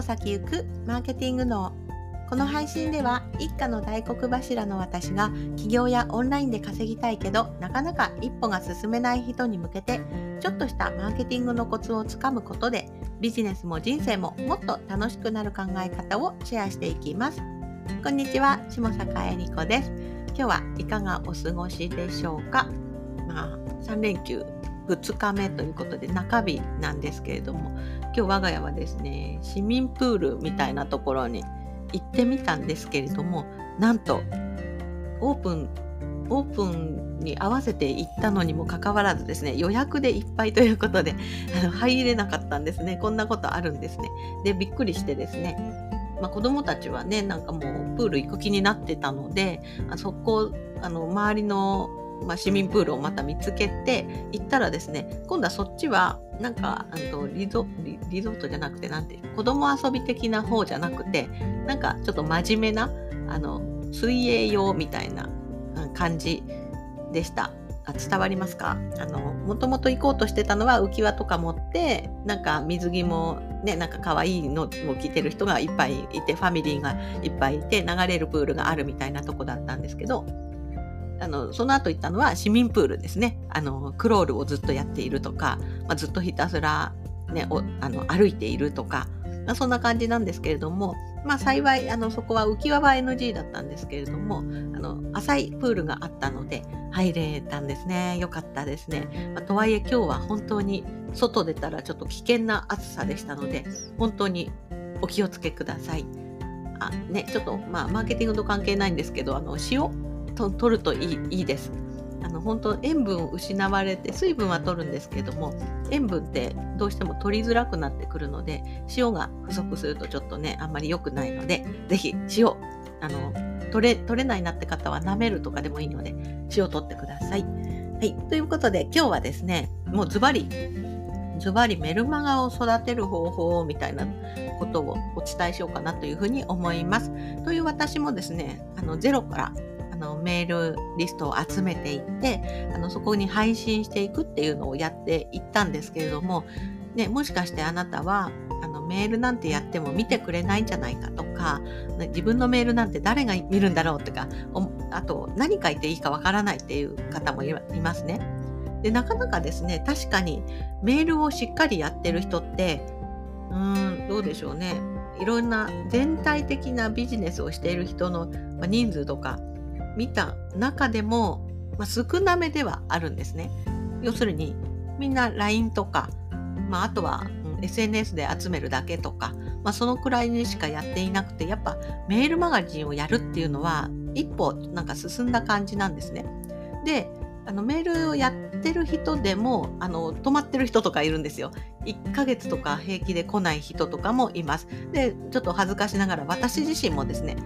歩先行くマーケティング脳この配信では一家の大黒柱の私が起業やオンラインで稼ぎたいけどなかなか一歩が進めない人に向けてちょっとしたマーケティングのコツをつかむことでビジネスも人生ももっと楽しくなる考え方をシェアしていきます。こんにちは下坂恵理子です。今日はいかがお過ごしでしょうか？まあ3連休2日目ということで中日なんですけれども今日我が家はですね市民プールみたいなところに行ってみたんですけれどもなんとオープンオープンに合わせて行ったのにもかかわらずですね予約でいっぱいということであの入れなかったんですね。こんなことあるんですね。でびっくりしてですね。まあ、子供たちはねなんかもうプール行く気になってたのであそこあの周りのまあ、市民プールをまた見つけて行ったらですね今度はそっちはなんかあのリゾリゾートじゃなくてなんて子供遊び的な方じゃなくてなんかちょっと真面目なあの水泳用みたいな感じでした。伝わりますか？あのもともと行こうとしてたのは浮き輪とか持ってなんか水着もねなんか可愛いのを着てる人がいっぱいいてファミリーがいっぱいいて流れるプールがあるみたいなとこだったんですけどあのその後行ったのは市民プールですね。あのクロールをずっとやっているとか、まあ、ずっとひたすら、ね、おあの歩いているとか、まあ、そんな感じなんですけれども、まあ、幸いあのそこは浮き輪は NG だったんですけれどもあの浅いプールがあったので入れたんですね。よかったですね、まあ、とはいえ今日は本当に外出たらちょっと危険な暑さでしたので本当にお気をつけください。あねちょっとまあマーケティングと関係ないんですけどあの塩と取るといいいいです。あの本当塩分を失われて水分は取るんですけども塩分ってどうしても取りづらくなってくるので塩が不足するとちょっとねあんまり良くないので是非塩あの取れ取れないなって方は舐めるとかでもいいので塩を取ってください。はい、ということで今日はですねもうズバリズバリメルマガを育てる方法みたいなことをお伝えしようかなというふうに思います。という私もですねあのゼロからのメールリストを集めていってあのそこに配信していくっていうのをやっていったんですけれども、ね、もしかしてあなたはあのメールなんてやっても見てくれないんじゃないかとか自分のメールなんて誰が見るんだろうとかあと何書いていいかわからないっていう方もいますね。でなかなかですね確かにメールをしっかりやってる人ってうーんどうでしょうねいろんな全体的なビジネスをしている人の人数とか見た中でも、まあ、少なめではあるんですね。要するにみんな LINE とか、まあ、あとは SNS で集めるだけとか、まあ、そのくらいにしかやっていなくてやっぱメールマガジンをやるっていうのは一歩なんか進んだ感じなんですね。であのメールをやってる人でもあの止まってる人とかいるんですよ。1ヶ月とか平気で来ない人とかもいます。でちょっと恥ずかしながら私自身もですね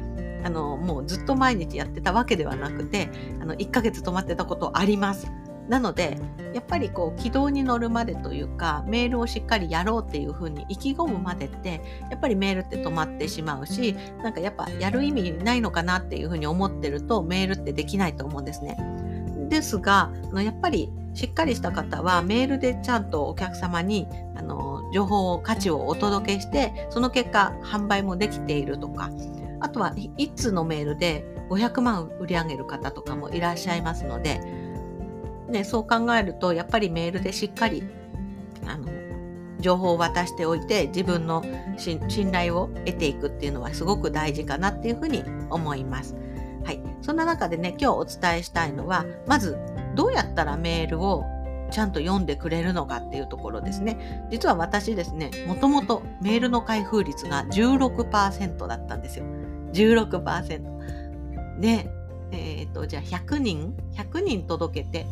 あのもうずっと毎日やってたわけではなくてあの1ヶ月止まってたことあります。なのでやっぱりこう軌道に乗るまでというかメールをしっかりやろうっていうふうに意気込むまでってやっぱりメールって止まってしまうしなんかやっぱやる意味ないのかなっていうふうに思ってるとメールってできないと思うんですね。ですがやっぱりしっかりした方はメールでちゃんとお客様にあの情報を価値をお届けしてその結果販売もできているとかあとは1通のメールで500万売り上げる方とかもいらっしゃいますので、ね、そう考えるとやっぱりメールでしっかりあの情報を渡しておいて自分の信頼を得ていくっていうのはすごく大事かなっていうふうに思います。はい、そんな中でね今日お伝えしたいのはまずどうやったらメールをちゃんと読んでくれるのかっていうところですね。実は私ですね、もともとメールの開封率が16%だったんですよ。16%。で、え、ー、と、じゃあ100人 ?100 人届けて、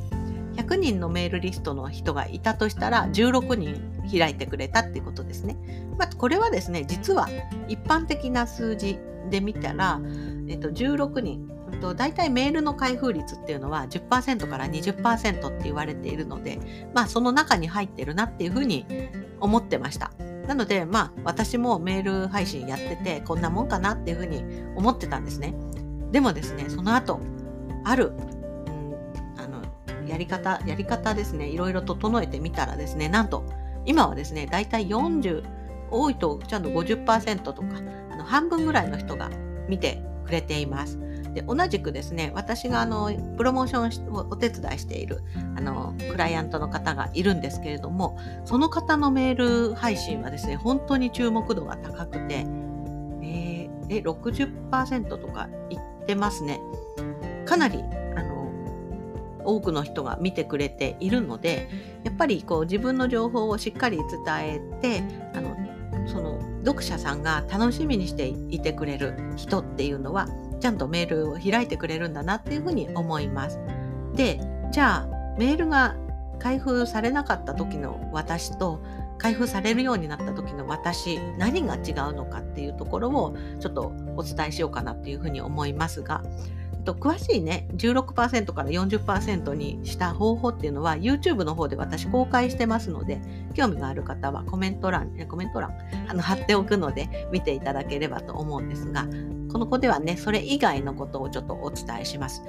100人のメールリストの人がいたとしたら16人開いてくれたっていうことですね。まあ、これはですね、実は一般的な数字で見たら、えっ、と、16人、と大体メールの開封率っていうのは10%から20%って言われているので、まあその中に入ってるなっていうふうに思ってました。なので、まあ私もメール配信やっててこんなもんかなっていうふうに思ってたんですね。でもですね、その後、ある、うん、あの、やり方、やり方ですね、いろいろ整えてみたらですね、なんと今はですね、大体40、多いとちゃんと50%とかあの半分ぐらいの人が見てくれています。で同じくですね私があのプロモーションをお手伝いしているあのクライアントの方がいるんですけれどもその方のメール配信はですね本当に注目度が高くて、えー、え60%とかいってますね。かなり多くの人が見てくれているのでやっぱりこう自分の情報をしっかり伝えてあのその読者さんが楽しみにしていてくれる人っていうのはちゃんとメールを開いてくれるんだなっていうふうに思います。でじゃあメールが開封されなかった時の私と開封されるようになった時の私何が違うのかっていうところをちょっとお伝えしようかなっていうふうに思いますがと詳しいね16%から40%にした方法っていうのは YouTube の方で私公開してますので興味がある方はコメント欄コメント欄あの貼っておくので見ていただければと思うんですがこの子ではねそれ以外のことをちょっとお伝えします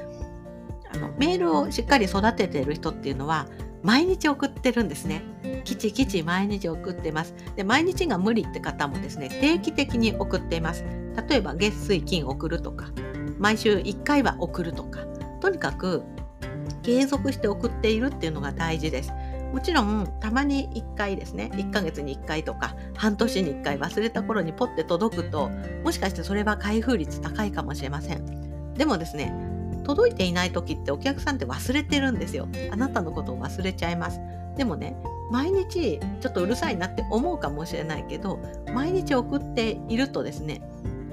あのメールをしっかり育てている人っていうのは毎日送ってるんですね。きちきち毎日送ってます。で、毎日が無理って方もですね、定期的に送っています。例えば月水金送るとか、毎週1回は送るとかとにかく継続して送っているっていうのが大事です。もちろんたまに1回ですね1ヶ月に1回とか半年に1回忘れた頃にポッて届くともしかしてそれは開封率高いかもしれません。でもですね届いていない時ってお客さんって忘れてるんですよ。あなたのことを忘れちゃいます。でもね毎日ちょっとうるさいなって思うかもしれないけど毎日送っているとですね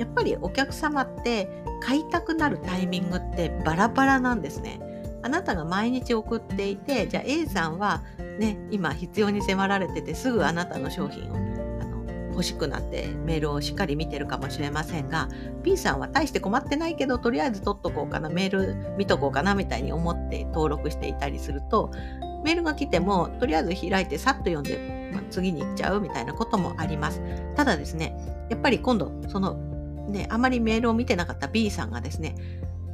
やっぱりお客様って買いたくなるタイミングってバラバラなんですね。あなたが毎日送っていてじゃあ A さんはね今必要に迫られててすぐあなたの商品をあの欲しくなってメールをしっかり見てるかもしれませんが B さんは大して困ってないけどとりあえず取っとこうかなメール見とこうかなみたいに思って登録していたりするとメールが来てもとりあえず開いてさっと読んで、まあ、次に行っちゃうみたいなこともあります。ただですねやっぱり今度そのね、あまりメールを見てなかった B さんがですね、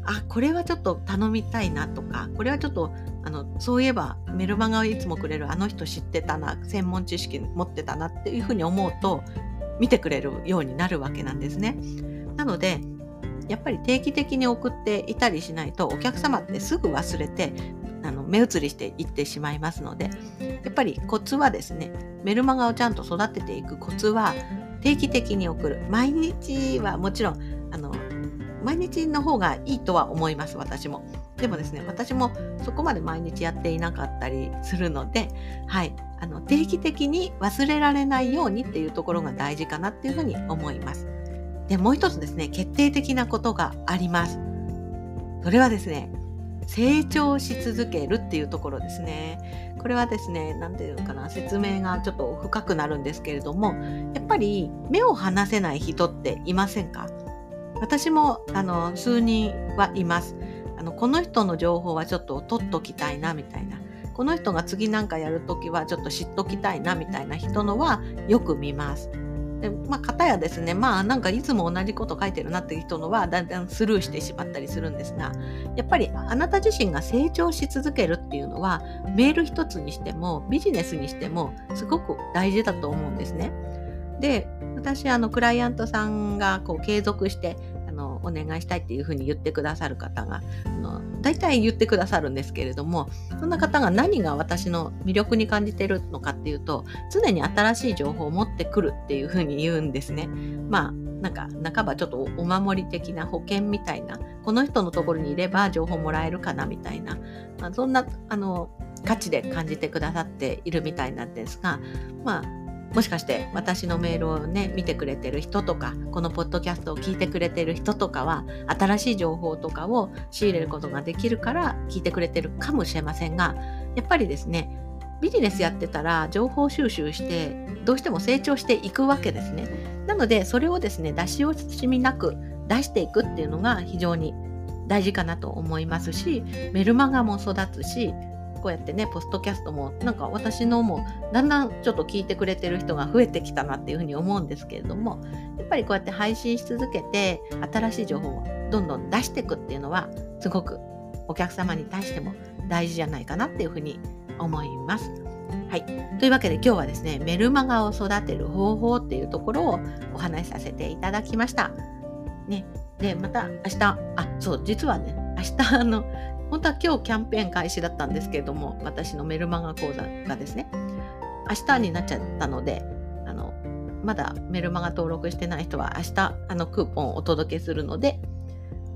あ、これはちょっと頼みたいなとか、これはちょっと、あの、そういえばメルマガをいつもくれるあの人知ってたな、専門知識持ってたなっていうふうに思うと、見てくれるようになるわけなんですね。なので、やっぱり定期的に送っていたりしないとお客様ってすぐ忘れてあの目移りしていってしまいますのでやっぱりコツはですねメルマガをちゃんと育てていくコツは定期的に送る。毎日はもちろんあの毎日の方がいいとは思います私も。でもですね私もそこまで毎日やっていなかったりするのではい。あの定期的に忘れられないようにっていうところが大事かなっていうふうに思います。でもう一つですね決定的なことがあります。それはですね成長し続けるっていうところですね。これはですね、何て言うのかな、説明がちょっと深くなるんですけれども、やっぱり目を離せない人っていませんか？私もあの数人はいます。あのこの人の情報はちょっと取っときたいなみたいな。この人が次なんかやるときはちょっと知っときたいなみたいな人のはよく見ます。でまあ、方やですね、まあなんかいつも同じこと書いてるなっていう人のはだんだんスルーしてしまったりするんですが、やっぱりあなた自身が成長し続けるっていうのは、メール一つにしてもビジネスにしてもすごく大事だと思うんですね。で、私、あの、クライアントさんがこう継続してのお願いしたいっていうふうに言ってくださる方があの大体言ってくださるんですけれどもそんな方が何が私の魅力に感じてるのかっていうと常に新しい情報を持ってくるっていうふうに言うんですね。まあなんか半ばちょっとお守り的な保険みたいなこの人のところにいれば情報もらえるかなみたいな、まあ、そんなあの価値で感じてくださっているみたいなんですがまあもしかして私のメールをね見てくれてる人とかこのポッドキャストを聞いてくれてる人とかは新しい情報とかを仕入れることができるから聞いてくれてるかもしれませんがやっぱりですねビジネスやってたら情報収集してどうしても成長していくわけですね。なのでそれをですね出し惜しみなく出していくっていうのが非常に大事かなと思いますしメルマガも育つしこうやってねポストキャストもなんか私のもだんだんちょっと聞いてくれてる人が増えてきたなっていうふうに思うんですけれどもやっぱりこうやって配信し続けて新しい情報をどんどん出していくっていうのはすごくお客様に対しても大事じゃないかなっていうふうに思います。はい。というわけで今日はですね、メルマガを育てる方法っていうところをお話しさせていただきました。ね。で、また明日、あ、そう、実はね、明日あの、本当は今日キャンペーン開始だったんですけれども、私のメルマガ講座がですね、明日になっちゃったので、あの、まだメルマガ登録してない人は明日、あの、クーポンをお届けするので、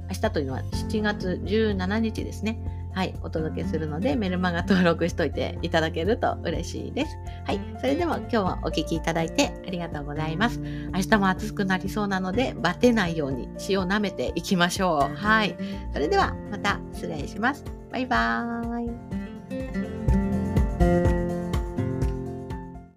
明日というのは7月17日ですね。はい、お届けするので、メルマガ登録しといていただけると嬉しいです。はい、それでは今日はお聴きいただいてありがとうございます。明日も暑くなりそうなので、バテないように塩を舐めていきましょう。はい、それではまた失礼します。バイバーイ。